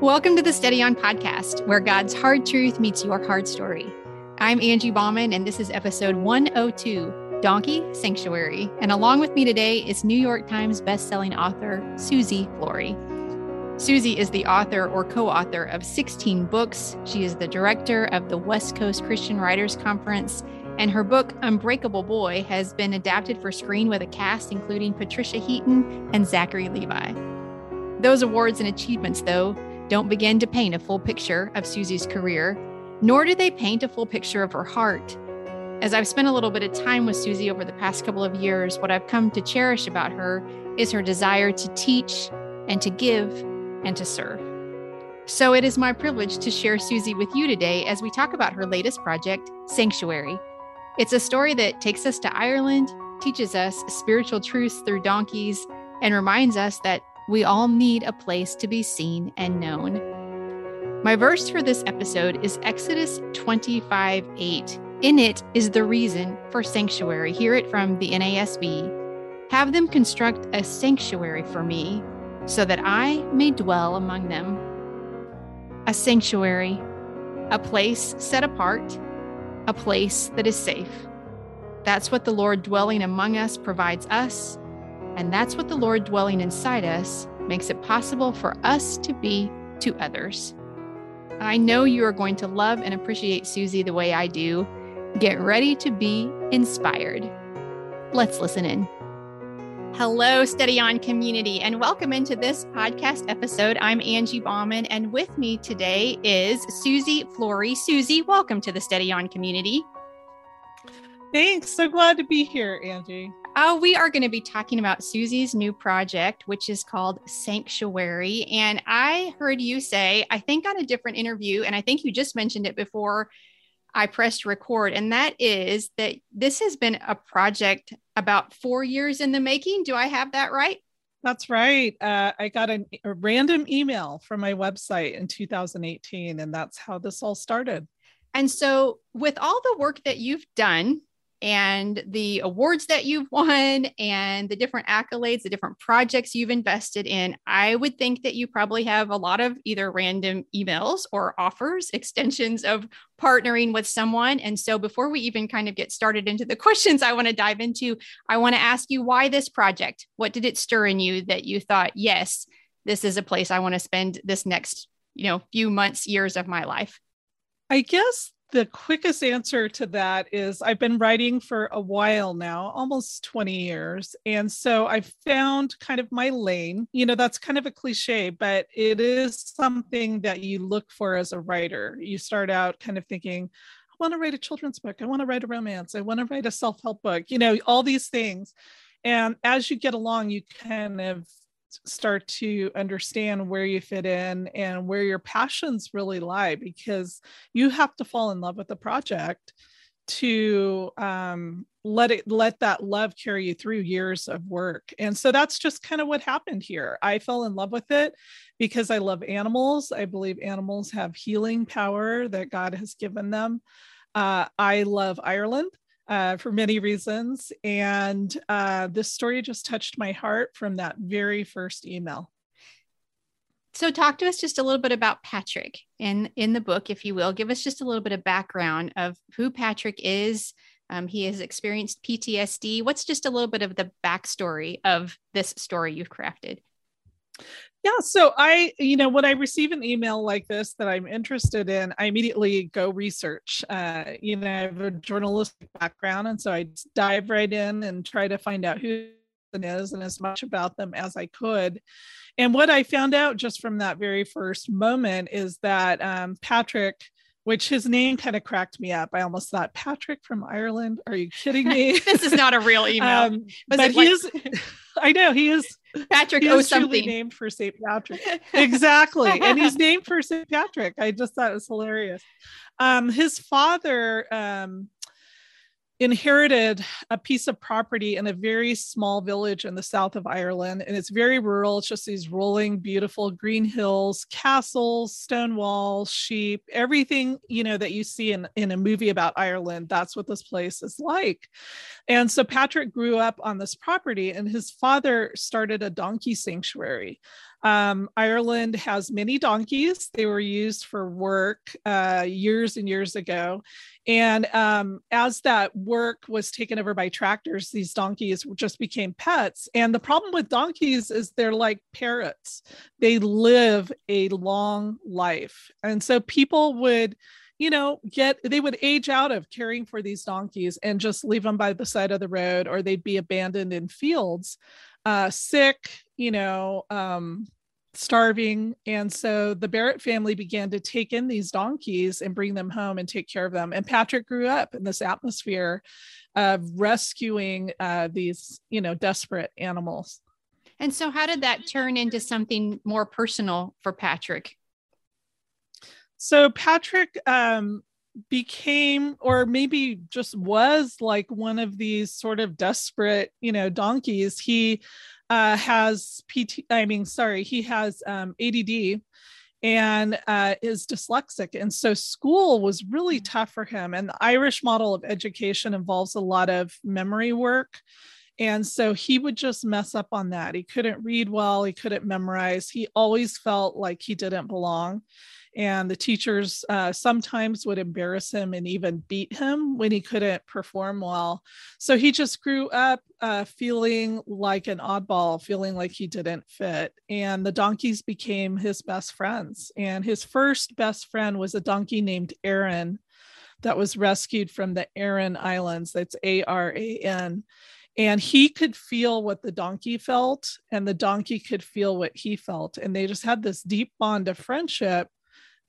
Welcome to the Steady On podcast, where God's hard truth meets your hard story. I'm Angie Bauman, and this is episode 102 Donkey Sanctuary. And along with me today is New York Times bestselling author Susie Flory. Susie is the author or co author of 16 books. She is the director of the West Coast Christian Writers Conference, and her book, Unbreakable Boy, has been adapted for screen with a cast including Patricia Heaton and Zachary Levi. Those awards and achievements, though, don't begin to paint a full picture of Susie's career, nor do they paint a full picture of her heart. As I've spent a little bit of time with Susie over the past couple of years, what I've come to cherish about her is her desire to teach and to give and to serve. So it is my privilege to share Susie with you today as we talk about her latest project, Sanctuary. It's a story that takes us to Ireland, teaches us spiritual truths through donkeys, and reminds us that we all need a place to be seen and known. My verse for this episode is Exodus 25 8. In it is the reason for sanctuary. Hear it from the NASB. Have them construct a sanctuary for me so that I may dwell among them. A sanctuary, a place set apart, a place that is safe. That's what the Lord dwelling among us provides us and that's what the Lord dwelling inside us makes it possible for us to be to others. I know you are going to love and appreciate Susie the way I do. Get ready to be inspired. Let's listen in. Hello, Steady On community, and welcome into this podcast episode. I'm Angie Bauman, and with me today is Susie Flory. Susie, welcome to the Steady On community. Thanks. So glad to be here, Angie. Uh, we are going to be talking about Susie's new project, which is called Sanctuary. And I heard you say, I think on a different interview, and I think you just mentioned it before I pressed record, and that is that this has been a project about four years in the making. Do I have that right? That's right. Uh, I got an, a random email from my website in 2018, and that's how this all started. And so, with all the work that you've done, and the awards that you've won and the different accolades, the different projects you've invested in, I would think that you probably have a lot of either random emails or offers, extensions of partnering with someone. And so before we even kind of get started into the questions I want to dive into, I want to ask you why this project? What did it stir in you that you thought, yes, this is a place I want to spend this next, you know, few months, years of my life? I guess the quickest answer to that is I've been writing for a while now, almost 20 years. And so I've found kind of my lane. You know, that's kind of a cliche, but it is something that you look for as a writer. You start out kind of thinking, I want to write a children's book. I want to write a romance. I want to write a self help book, you know, all these things. And as you get along, you kind of start to understand where you fit in and where your passions really lie because you have to fall in love with the project to um, let it let that love carry you through years of work. And so that's just kind of what happened here. I fell in love with it because i love animals. I believe animals have healing power that god has given them. Uh, i love ireland uh, for many reasons. And uh, this story just touched my heart from that very first email. So, talk to us just a little bit about Patrick in in the book, if you will. Give us just a little bit of background of who Patrick is. Um, he has experienced PTSD. What's just a little bit of the backstory of this story you've crafted? Yeah. So I, you know, when I receive an email like this that I'm interested in, I immediately go research. Uh, you know, I have a journalistic background, and so I dive right in and try to find out who is and as much about them as I could. And what I found out just from that very first moment is that um, Patrick which his name kind of cracked me up. I almost thought Patrick from Ireland. Are you kidding me? this is not a real email. um, but he like- is. I know he is. Patrick he is something named for St. Patrick. exactly, and he's named for St. Patrick. I just thought it was hilarious. Um, his father um, inherited a piece of property in a very small village in the south of Ireland. And it's very rural. It's just these rolling, beautiful green hills, castles, stone walls, sheep, everything, you know, that you see in, in a movie about Ireland. That's what this place is like. And so Patrick grew up on this property, and his father started a donkey sanctuary. Um, Ireland has many donkeys. They were used for work uh, years and years ago. And um, as that work was taken over by tractors, these donkeys just became pets. And the problem with donkeys is they're like parrots, they live a long life. And so people would you know, get they would age out of caring for these donkeys and just leave them by the side of the road, or they'd be abandoned in fields, uh, sick, you know, um, starving. And so the Barrett family began to take in these donkeys and bring them home and take care of them. And Patrick grew up in this atmosphere of rescuing uh, these, you know, desperate animals. And so, how did that turn into something more personal for Patrick? So Patrick um, became, or maybe just was like one of these sort of desperate, you know, donkeys. He uh, has PT, I mean, sorry, he has um, ADD and uh, is dyslexic. And so school was really mm. tough for him. And the Irish model of education involves a lot of memory work. And so he would just mess up on that. He couldn't read well, he couldn't memorize. He always felt like he didn't belong and the teachers uh, sometimes would embarrass him and even beat him when he couldn't perform well. So he just grew up uh, feeling like an oddball feeling like he didn't fit and the donkeys became his best friends. And his first best friend was a donkey named Aran that was rescued from the Aran Islands. That's A-R-A-N and he could feel what the donkey felt and the donkey could feel what he felt. And they just had this deep bond of friendship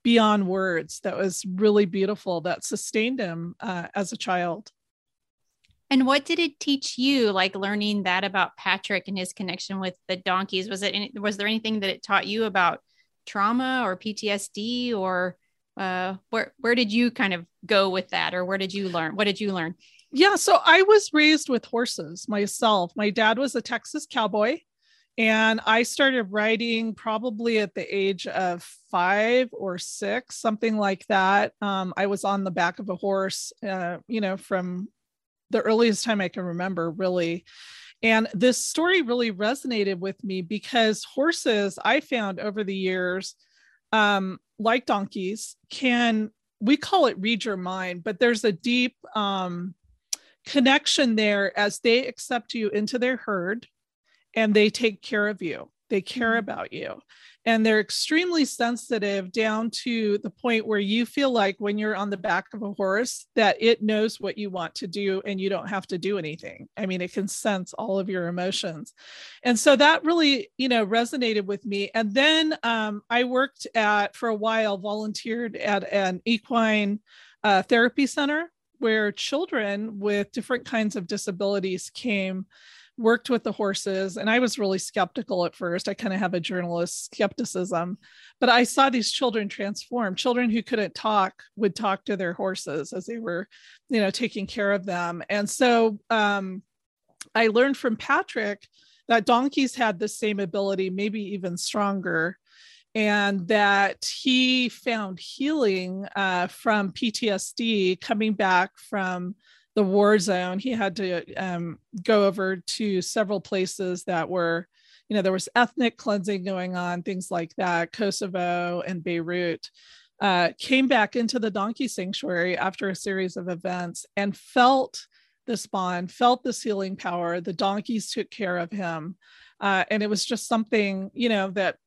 beyond words that was really beautiful that sustained him uh, as a child. And what did it teach you, like learning that about Patrick and his connection with the donkeys? Was it any, was there anything that it taught you about trauma or PTSD, or uh, where where did you kind of go with that, or where did you learn? What did you learn? Yeah, so I was raised with horses myself. My dad was a Texas cowboy, and I started writing probably at the age of five or six, something like that. Um, I was on the back of a horse, uh, you know, from the earliest time I can remember, really. And this story really resonated with me because horses, I found over the years, um, like donkeys, can we call it read your mind, but there's a deep um, connection there as they accept you into their herd and they take care of you. They care mm-hmm. about you. And they're extremely sensitive down to the point where you feel like when you're on the back of a horse that it knows what you want to do and you don't have to do anything. I mean it can sense all of your emotions. And so that really you know resonated with me. And then um, i worked at for a while volunteered at an equine uh, therapy center where children with different kinds of disabilities came worked with the horses and i was really skeptical at first. I kind of have a journalist skepticism but i saw these children transform children who couldn't talk would talk to their horses as they were you know taking care of them. And so um, i learned from patrick that donkeys had the same ability maybe even stronger and that he found healing uh, from ptsd coming back from the war zone. He had to um, go over to several places that were, you know, there was ethnic cleansing going on, things like that, Kosovo and Beirut. Uh, came back into the donkey sanctuary after a series of events and felt this bond, felt this healing power. The donkeys took care of him. Uh, and it was just something, you know, that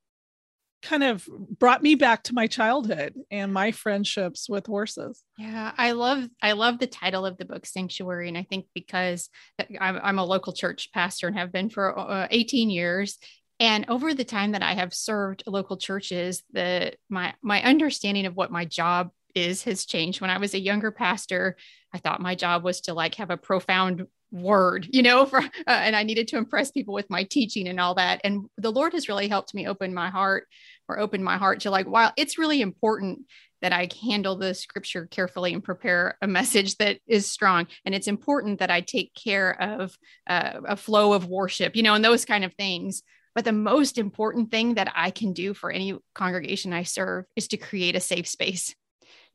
kind of brought me back to my childhood and my friendships with horses. Yeah, I love I love the title of the book Sanctuary and I think because I'm, I'm a local church pastor and have been for uh, 18 years and over the time that I have served local churches the my my understanding of what my job is has changed. When I was a younger pastor, I thought my job was to like have a profound word you know for uh, and i needed to impress people with my teaching and all that. And the lord has really helped me open my heart or open my heart to like while it's really important that i handle the scripture carefully and prepare a message that is strong and it's important that i take care of uh, a flow of worship you know and those kind of things. But the most important thing that i can do for any congregation i serve is to create a safe space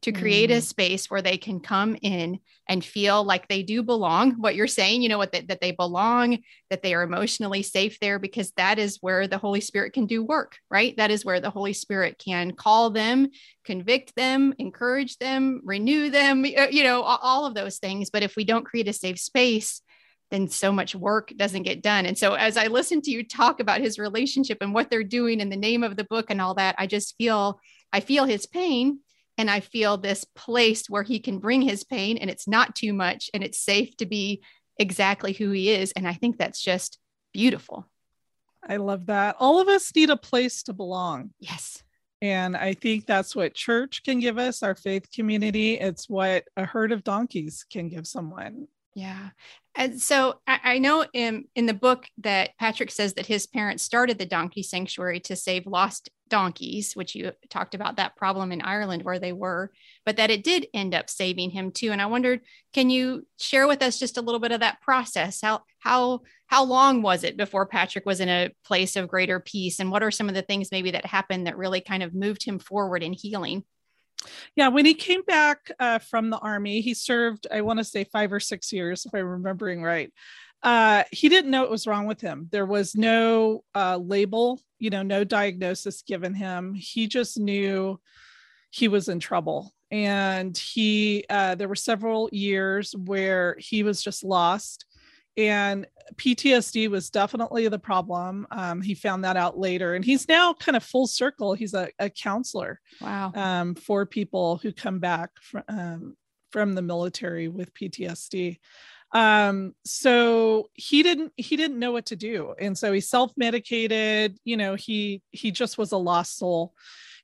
to create mm. a space where they can come in and feel like they do belong. What you're saying you know what that, that they belong that they are emotionally safe there because that is where the holy spirit can do work right? That is where the holy spirit can call them convict them encourage them renew them you know all of those things. But if we don't create a safe space then so much work doesn't get done. And so as i listen to you talk about his relationship and what they're doing in the name of the book and all that i just feel i feel his pain and I feel this place where he can bring his pain and it's not too much and it's safe to be exactly who he is. And I think that's just beautiful. I love that. All of us need a place to belong. Yes. And I think that's what church can give us, our faith community. It's what a herd of donkeys can give someone. Yeah. And so I, I, know in, in the book that Patrick says that his parents started the donkey sanctuary to save lost donkeys, which you talked about that problem in Ireland where they were, but that it did end up saving him too. And I wondered, can you share with us just a little bit of that process? How how how long was it before Patrick was in a place of greater peace? And what are some of the things maybe that happened that really kind of moved him forward in healing? Yeah, when he came back uh, from the army, he served, I want to say five or six years, if I'm remembering right. Uh, he didn't know what was wrong with him. There was no uh, label, you know, no diagnosis given him. He just knew he was in trouble. And he, uh, there were several years where he was just lost and PTSD was definitely the problem. Um, he found that out later, and he's now kind of full circle. He's a, a counselor. Wow. Um, for people who come back from um, from the military with PTSD. Um, so he didn't he didn't know what to do, and so he self medicated. You know, he he just was a lost soul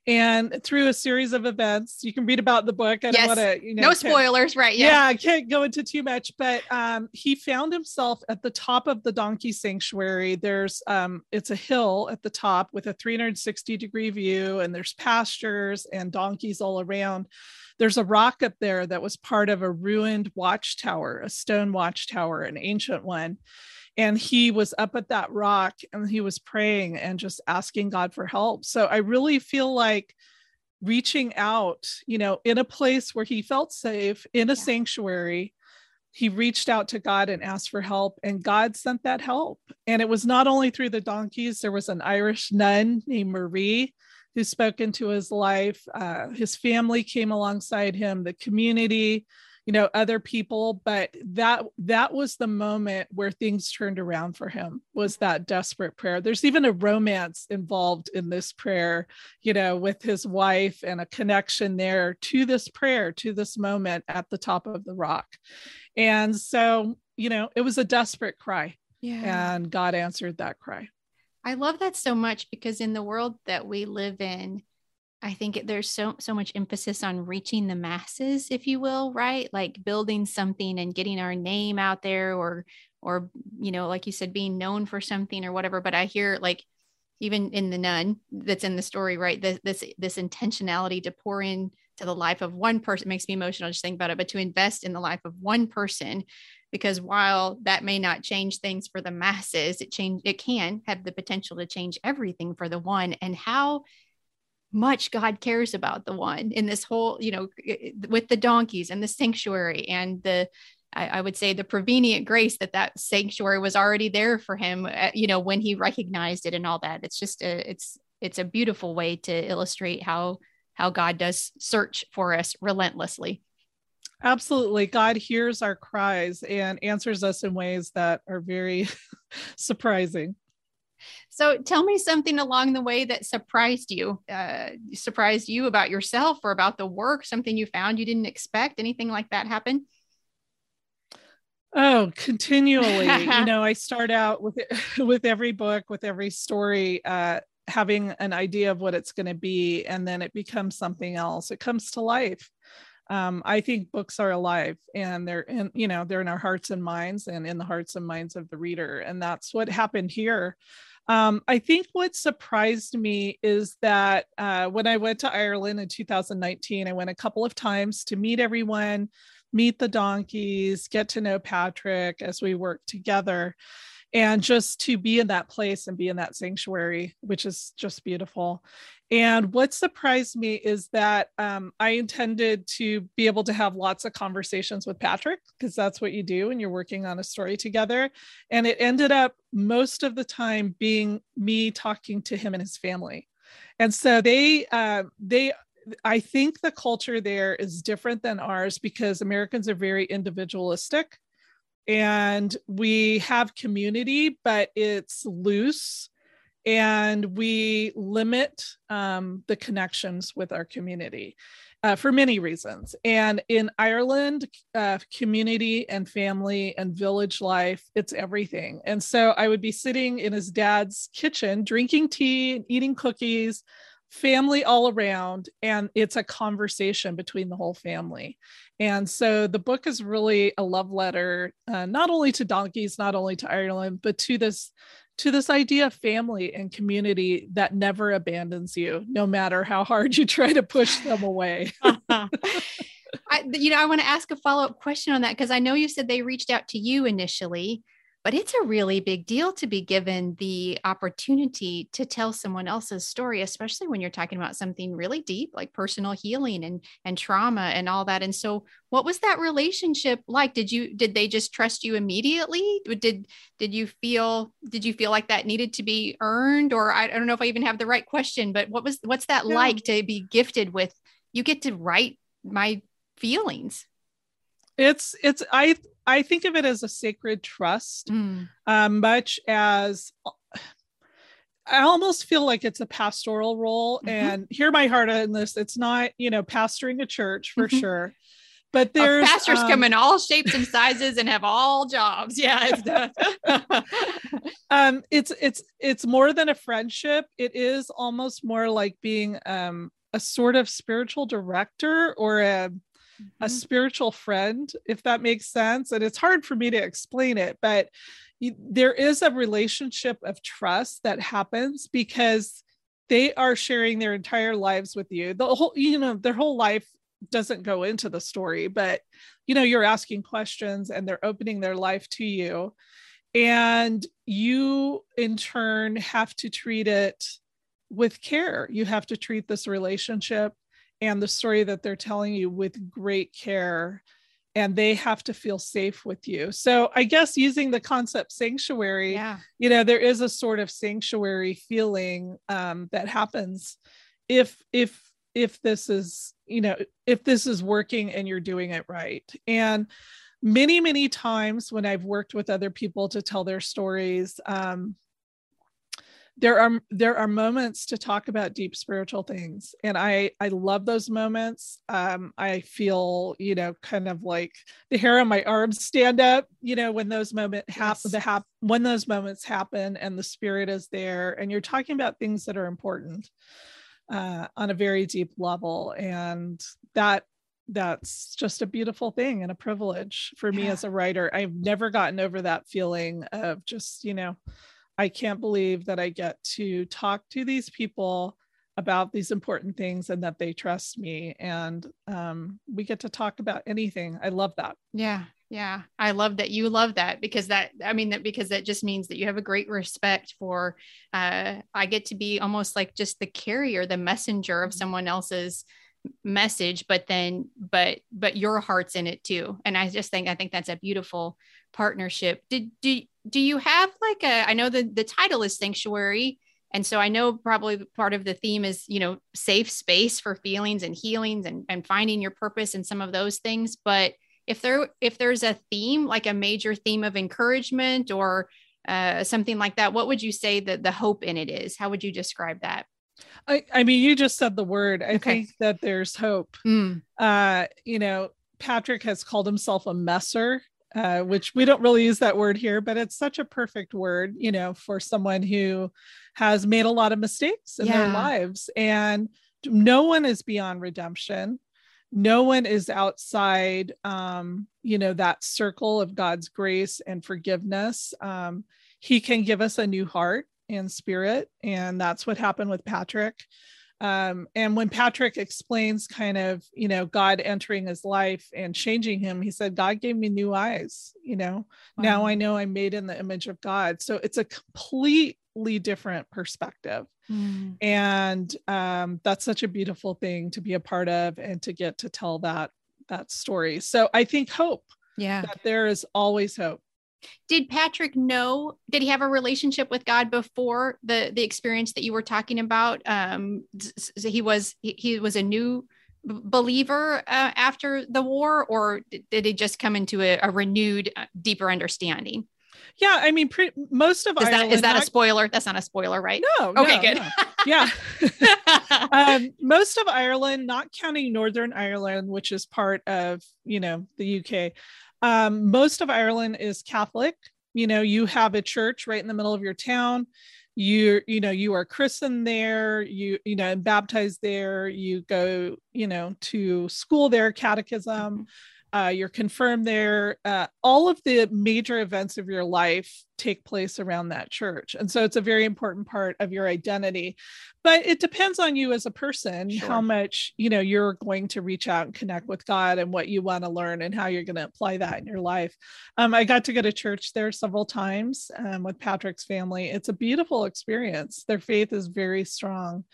and through a series of events you can read about the book i yes. don't want to you know no spoilers right yeah. yeah i can't go into too much but um, he found himself at the top of the donkey sanctuary there's um, it's a hill at the top with a 360 degree view and there's pastures and donkeys all around there's a rock up there that was part of a ruined watchtower a stone watchtower an ancient one and he was up at that rock and he was praying and just asking God for help. So I really feel like reaching out, you know, in a place where he felt safe, in a yeah. sanctuary, he reached out to God and asked for help, and God sent that help. And it was not only through the donkeys, there was an Irish nun named Marie who spoke into his life. Uh, his family came alongside him, the community, you know other people but that that was the moment where things turned around for him was that desperate prayer. There's even a romance involved in this prayer you know with his wife and a connection there to this prayer to this moment at the top of the rock. And so you know it was a desperate cry yeah. and god answered that cry. I love that so much because in the world that we live in I think there's so so much emphasis on reaching the masses, if you will, right? Like building something and getting our name out there, or or you know, like you said, being known for something or whatever. But I hear like even in the nun that's in the story, right? This this this intentionality to pour in to the life of one person makes me emotional just think about it, but to invest in the life of one person because while that may not change things for the masses it change it can have the potential to change everything for the one and how much God cares about the one in this whole, you know, with the donkeys and the sanctuary and the, I, I, would say the prevenient grace that that sanctuary was already there for him, uh, you know, when he recognized it and all that. It's just a, it's, it's a beautiful way to illustrate how, how God does search for us relentlessly. Absolutely. God hears our cries and answers us in ways that are very surprising. So tell me something along the way that surprised you, uh, surprised you about yourself or about the work, something you found you didn't expect, anything like that happen? Oh, continually. you know, I start out with with every book, with every story, uh, having an idea of what it's going to be, and then it becomes something else. It comes to life. Um, I think books are alive, and they're in, you know, they're in our hearts and minds, and in the hearts and minds of the reader, and that's what happened here. Um, I think what surprised me is that uh, when I went to Ireland in 2019, I went a couple of times to meet everyone, meet the donkeys, get to know Patrick as we work together, and just to be in that place and be in that sanctuary, which is just beautiful. And what surprised me is that um, I intended to be able to have lots of conversations with Patrick, because that's what you do when you're working on a story together. And it ended up most of the time being me talking to him and his family. And so they, uh, they, I think the culture there is different than ours because Americans are very individualistic and we have community, but it's loose and we limit um, the connections with our community uh, for many reasons. And in Ireland, uh, community and family and village life, it's everything. And so I would be sitting in his dad's kitchen, drinking tea and eating cookies, family all around, and it's a conversation between the whole family. And so the book is really a love letter, uh, not only to donkeys, not only to Ireland, but to this to this idea of family and community that never abandons you, no matter how hard you try to push them away. Uh-huh. I, you know, I want to ask a follow up question on that because I know you said they reached out to you initially, but it's a really big deal to be given the opportunity to tell someone else's story especially when you're talking about something really deep like personal healing and and trauma and all that. And so what was that relationship like? Did you did they just trust you immediately? Did did you feel did you feel like that needed to be earned? Or i, I don't know if i even have the right question but what was what's that yeah. like to be gifted with you get to write my feelings. It's it's i I think of it as a sacred trust, mm. um, much as I almost feel like it's a pastoral role. Mm-hmm. And hear my heart on this. It's not, you know, pastoring a church for mm-hmm. sure. But there's Our pastors um, come in all shapes and sizes and have all jobs. Yeah, it's um, it's it's it's more than a friendship. It is almost more like being um, a sort of spiritual director or a a mm-hmm. spiritual friend, if that makes sense. And it's hard for me to explain it, but you, there is a relationship of trust that happens because they are sharing their entire lives with you. The whole, you know, their whole life doesn't go into the story, but you know, you're asking questions and they're opening their life to you. And you, in turn, have to treat it with care. You have to treat this relationship and the story that they're telling you with great care and they have to feel safe with you. So I guess using the concept sanctuary, yeah. you know, there is a sort of sanctuary feeling um, that happens if if if this is you know if this is working and you're doing it right. And many many times when I've worked with other people to tell their stories, um, there are there are moments to talk about deep spiritual things and i i love those moments. Um i feel you know kind of like the hair on my arms stand up you know when those moments happen yes. the hap- when those moments happen and the spirit is there and you're talking about things that are important uh, on a very deep level and that that's just a beautiful thing and a privilege for me as a writer. I've never gotten over that feeling of just you know I can't believe that I get to talk to these people about these important things and that they trust me and um, we get to talk about anything. I love that. Yeah. Yeah. I love that you love that because that, I mean, that because that just means that you have a great respect for, uh, I get to be almost like just the carrier, the messenger of mm-hmm. someone else's message but then but but your heart's in it too and i just think i think that's a beautiful partnership did do do you have like a i know the the title is sanctuary and so i know probably part of the theme is you know safe space for feelings and healings and, and finding your purpose and some of those things but if there if there's a theme like a major theme of encouragement or uh, something like that what would you say that the hope in it is how would you describe that I, I mean, you just said the word. I okay. think that there's hope. Mm. Uh, you know, Patrick has called himself a messer, uh, which we don't really use that word here, but it's such a perfect word, you know, for someone who has made a lot of mistakes in yeah. their lives. And no one is beyond redemption. No one is outside, um, you know, that circle of God's grace and forgiveness. Um, he can give us a new heart and spirit. And that's what happened with Patrick. Um, and when Patrick explains kind of, you know, God entering his life and changing him, he said, God gave me new eyes, you know, wow. now I know I'm made in the image of God. So it's a completely different perspective. Mm. And um, that's such a beautiful thing to be a part of and to get to tell that that story. So I think hope. Yeah. That there is always hope. Did Patrick know? Did he have a relationship with God before the the experience that you were talking about? Um, so he was he, he was a new believer uh, after the war, or did he just come into a, a renewed, uh, deeper understanding? Yeah, I mean, pre- most of is Ireland. That, is that not, a spoiler? That's not a spoiler, right? No. Okay, no, good. No. Yeah. um, most of Ireland, not counting Northern Ireland, which is part of you know the UK, um, most of Ireland is Catholic. You know, you have a church right in the middle of your town. You you know you are christened there. You you know baptized there. You go you know to school there catechism uh, you're confirmed there. Uh, all of the major events of your life take place around that church. And so it's a very important part of your identity. But it depends on you as a person, sure. how much, you know, you're going to reach out and connect with God and what you want to learn and how you're going to apply that in your life. Um, I got to go to church there several times um, with Patrick's family. It's a beautiful experience. Their faith is very strong.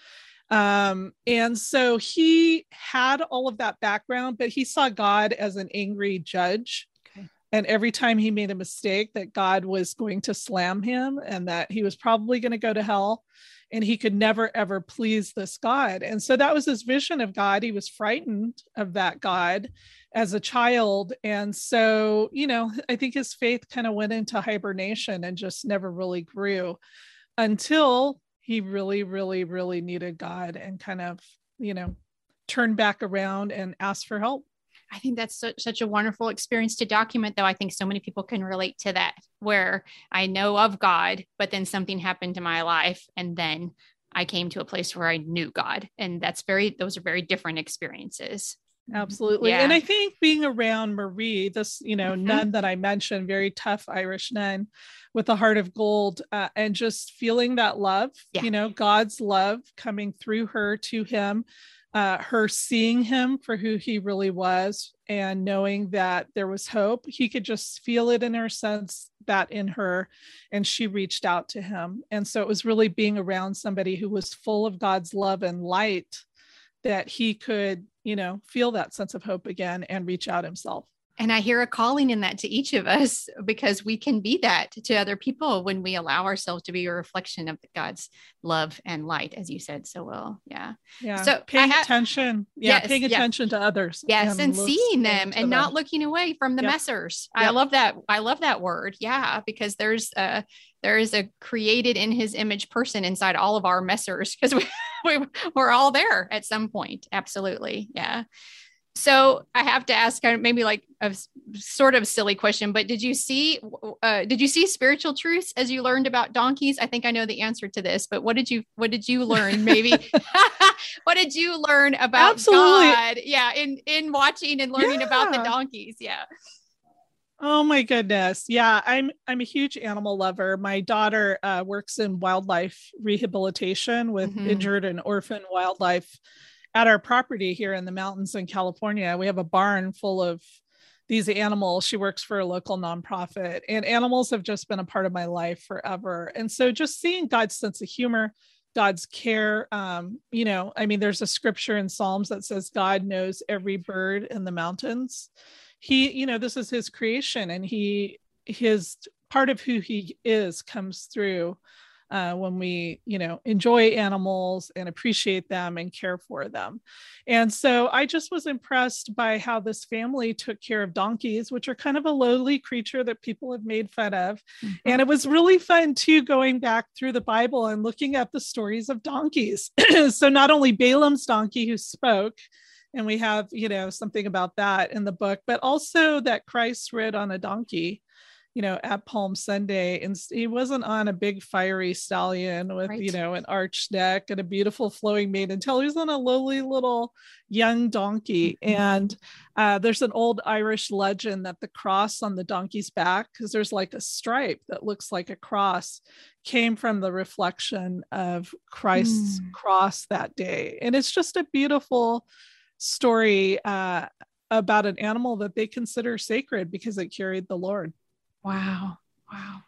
Um, and so he had all of that background, but he saw God as an angry judge. Okay. And every time he made a mistake, that God was going to slam him and that he was probably going to go to hell and he could never ever please this God. And so that was his vision of God. He was frightened of that God as a child. And so, you know, I think his faith kind of went into hibernation and just never really grew until he really, really, really needed God and kind of, you know, turned back around and asked for help. I think that's such, such a wonderful experience to document, though. I think so many people can relate to that, where I know of God, but then something happened to my life. And then I came to a place where I knew God. And that's very, those are very different experiences. Absolutely. Yeah. And I think being around Marie, this, you know, mm-hmm. nun that I mentioned, very tough Irish nun, with a heart of gold uh, and just feeling that love, yeah. you know, God's love coming through her to him, uh, her seeing him for who he really was and knowing that there was hope. He could just feel it in her sense that in her and she reached out to him. And so it was really being around somebody who was full of God's love and light that he could, you know, feel that sense of hope again and reach out himself. And I hear a calling in that to each of us because we can be that to other people when we allow ourselves to be a reflection of God's love and light, as you said so well. Yeah. Yeah. So paying ha- attention. Yeah. Yes, paying attention to others. Yes. And, and seeing them and not looking away from the yep. messers. Yep. I love that. I love that word. Yeah. Because there's a, there is a created in his image person inside all of our messers because we, we, we're all there at some point. Absolutely. Yeah so I have to ask kind of maybe like a sort of silly question, but did you see uh, did you see spiritual truths as you learned about donkeys? I think I know the answer to this, but what did you what did you learn? Maybe what did you learn about Absolutely. God? Yeah, in in watching and learning yeah. about the donkeys. Yeah. Oh my goodness. Yeah, I'm I'm a huge animal lover. My daughter uh, works in wildlife rehabilitation with mm-hmm. injured and orphan wildlife at our property here in the mountains in California, we have a barn full of these animals. She works for a local nonprofit, and animals have just been a part of my life forever. And so, just seeing God's sense of humor, God's care, um, you know, I mean, there's a scripture in Psalms that says God knows every bird in the mountains. He, you know, this is His creation, and He, His part of who He is comes through uh, when we you know enjoy animals and appreciate them and care for them. And so i just was impressed by how this family took care of donkeys which are kind of a lowly creature that people have made fun of. Mm-hmm. and it was really fun too going back through the bible and looking at the stories of donkeys. So not only balaam's donkey who spoke and we have you know something about that in the book but also that christ rode on a donkey you know, at Palm Sunday, and he wasn't on a big fiery stallion with, right. you know, an arched neck and a beautiful flowing mane until he was on a lowly little young donkey. Mm-hmm. And uh, there's an old Irish legend that the cross on the donkey's back, because there's like a stripe that looks like a cross, came from the reflection of Christ's mm. cross that day. And it's just a beautiful story uh, about an animal that they consider sacred because it carried the Lord. Wow. Wow.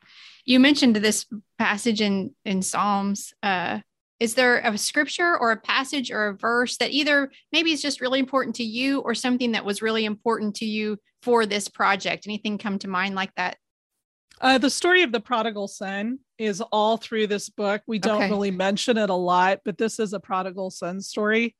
You mentioned this passage in in Psalms uh is there a scripture or a passage or a verse that either maybe is just really important to you or something that was really important to you for this project? Anything come to mind like that? Uh, the story of the prodigal son is all through this book. We don't okay. really mention it a lot, but this is a prodigal son story.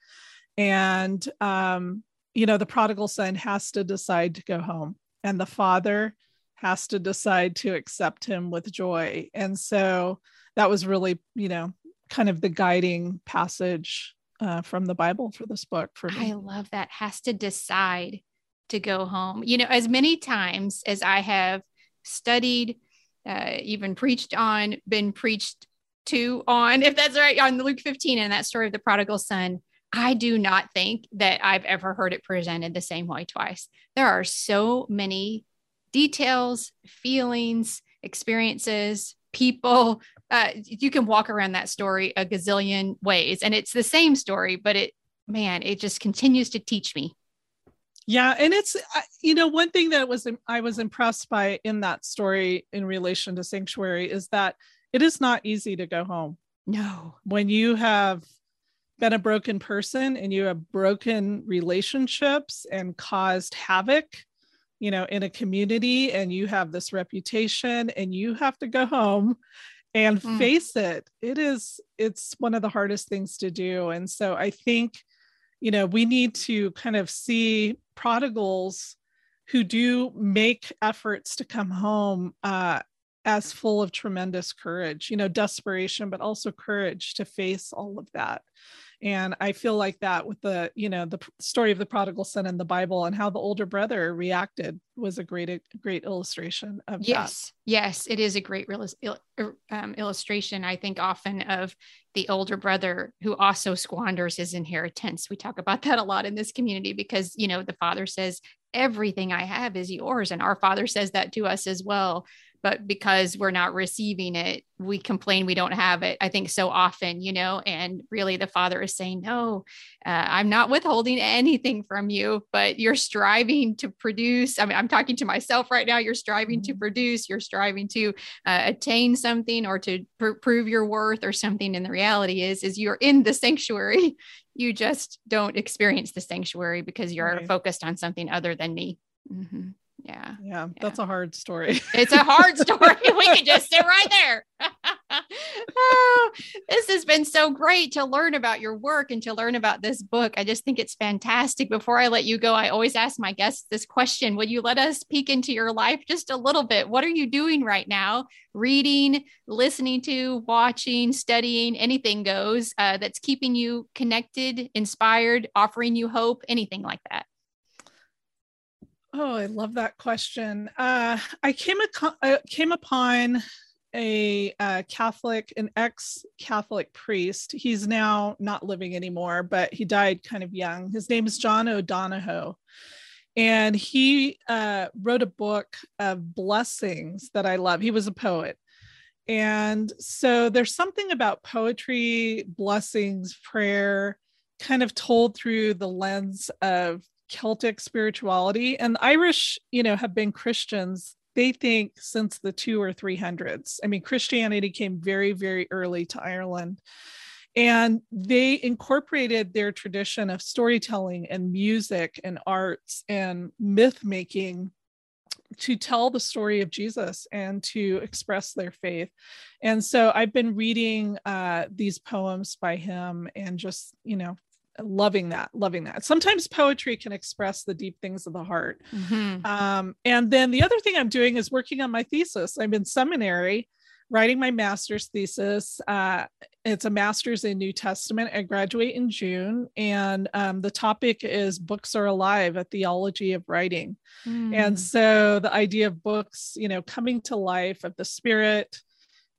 And, um, you know, the prodigal son has to decide to go home, and the father has to decide to accept him with joy. And so that was really, you know, kind of the guiding passage uh, from the Bible for this book. For me. I love that. Has to decide to go home. You know, as many times as I have studied, uh, even preached on, been preached to on, if that's right, on Luke 15 and that story of the prodigal son. I do not think that I've ever heard it presented the same way twice. There are so many details, feelings, experiences, people. Uh, you can walk around that story a gazillion ways, and it's the same story, but it, man, it just continues to teach me. Yeah, and it's you know one thing that was I was impressed by in that story in relation to sanctuary is that it is not easy to go home. No, when you have been a broken person and you have broken relationships and caused havoc you know in a community and you have this reputation and you have to go home and mm. face it it is it's one of the hardest things to do and so i think you know we need to kind of see prodigals who do make efforts to come home uh, as full of tremendous courage you know desperation but also courage to face all of that and i feel like that with the you know the story of the prodigal son in the bible and how the older brother reacted was a great great illustration of yes that. yes it is a great real, er, um, illustration i think often of the older brother who also squanders his inheritance we talk about that a lot in this community because you know the father says everything i have is yours and our father says that to us as well but because we're not receiving it we complain we don't have it i think so often you know and really the father is saying no uh, i'm not withholding anything from you but you're striving to produce i mean i'm talking to myself right now you're striving to mm-hmm. produce you're striving to uh, attain something or to pr- prove your worth or something and the reality is is you're in the sanctuary you just don't experience the sanctuary because you're right. focused on something other than me mm-hmm. Yeah. Yeah. That's a hard story. it's a hard story. we could just sit right there. oh, this has been so great to learn about your work and to learn about this book. I just think it's fantastic. Before I let you go, I always ask my guests this question Would you let us peek into your life just a little bit? What are you doing right now? Reading, listening to, watching, studying, anything goes uh, that's keeping you connected, inspired, offering you hope, anything like that. Oh, I love that question. Uh, I came ac- uh, came upon a uh, Catholic, an ex-Catholic priest. He's now not living anymore, but he died kind of young. His name is John O'Donohue, and he uh, wrote a book of blessings that I love. He was a poet, and so there's something about poetry, blessings, prayer, kind of told through the lens of Celtic spirituality. And Irish, you know, have been Christians, they think since the two or three hundreds. I mean, Christianity came very, very early to Ireland. And they incorporated their tradition of storytelling and music and arts and myth making to tell the story of Jesus and to express their faith. And so I've been reading uh, these poems by him and just, you know, loving that loving that. Sometimes poetry can express the deep things of the heart. Mm-hmm. um, and then the other thing i'm doing is working on my thesis. I'm in seminary writing my master's thesis. Uh, it's a master's in new testament. I graduate in june and um, the topic is books are alive a theology of writing. Mm. and so the idea of books you know coming to life of the spirit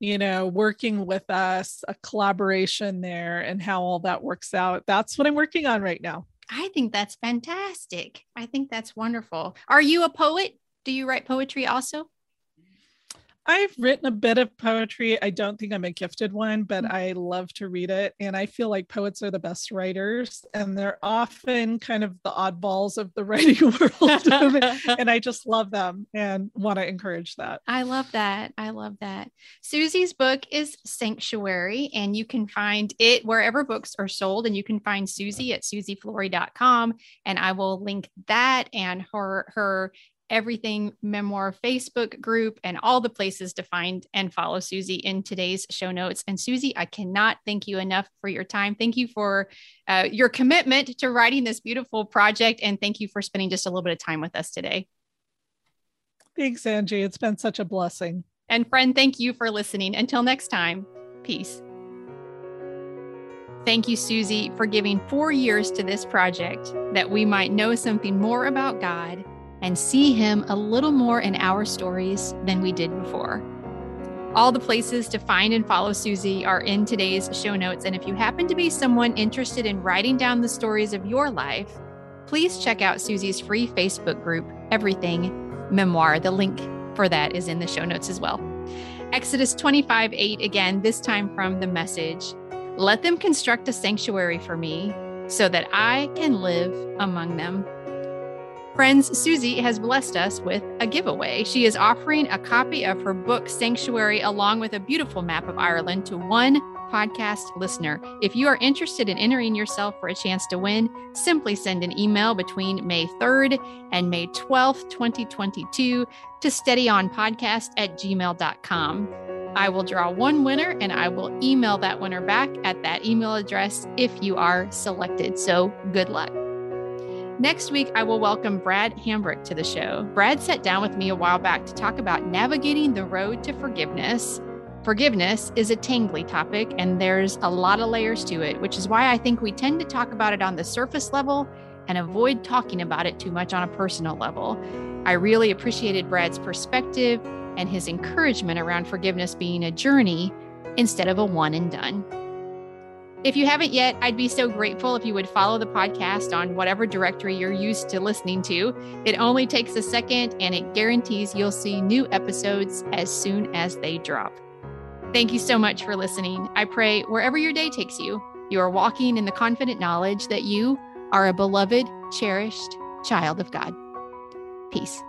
you know, working with us, a collaboration there, and how all that works out. That's what I'm working on right now. I think that's fantastic. I think that's wonderful. Are you a poet? Do you write poetry also? I've written a bit of poetry. I don't think I'm a gifted one, but mm. I love to read it. And I feel like poets are the best writers, and they're often kind of the oddballs of the writing world. and I just love them and want to encourage that. I love that. I love that. Susie's book is Sanctuary, and you can find it wherever books are sold. And you can find Susie at susieflory.com. And I will link that and her her everything memoir Facebook group and all the places to find and follow Susie in today's show notes. And Susie, I cannot thank you enough for your time. Thank you for uh, your commitment to writing this beautiful project. And thank you for spending just a little bit of time with us today. Thanks, Angie. It's been such a blessing. And friend, thank you for listening. Until next time, peace. Thank you, Susie, for giving four years to this project that we might know something more about God and see Him a little more in our stories than we did before. All the places to find and follow Susie are in today's show notes. And if you happen to be someone interested in writing down the stories of your life, please check out Susie's free Facebook group, Everything Memoir. The link for that is in the show notes as well. Exodus 25 8, again, this time from the message Let them construct a sanctuary for me so that I can live among them. Friends, Susie has blessed us with a giveaway. She is offering a copy of her book, Sanctuary, along with a beautiful map of Ireland to one podcast listener. If you are interested in entering yourself for a chance to win, simply send an email between May 3rd and May 12th, 2022 to steadyonpodcast at gmail.com. I will draw one winner and I will email that winner back at that email address if you are selected. So good luck. Next week, I will welcome Brad Hambrick to the show. Brad sat down with me a while back to talk about navigating the road to forgiveness. Forgiveness is a tangly topic, and there's a lot of layers to it, which is why I think we tend to talk about it on the surface level and avoid talking about it too much on a personal level. I really appreciated Brad's perspective and his encouragement around forgiveness being a journey instead of a one and done. If you haven't yet, I'd be so grateful if you would follow the podcast on whatever directory you're used to listening to. It only takes a second and it guarantees you'll see new episodes as soon as they drop. Thank you so much for listening. I pray wherever your day takes you, you are walking in the confident knowledge that you are a beloved, cherished child of God. Peace.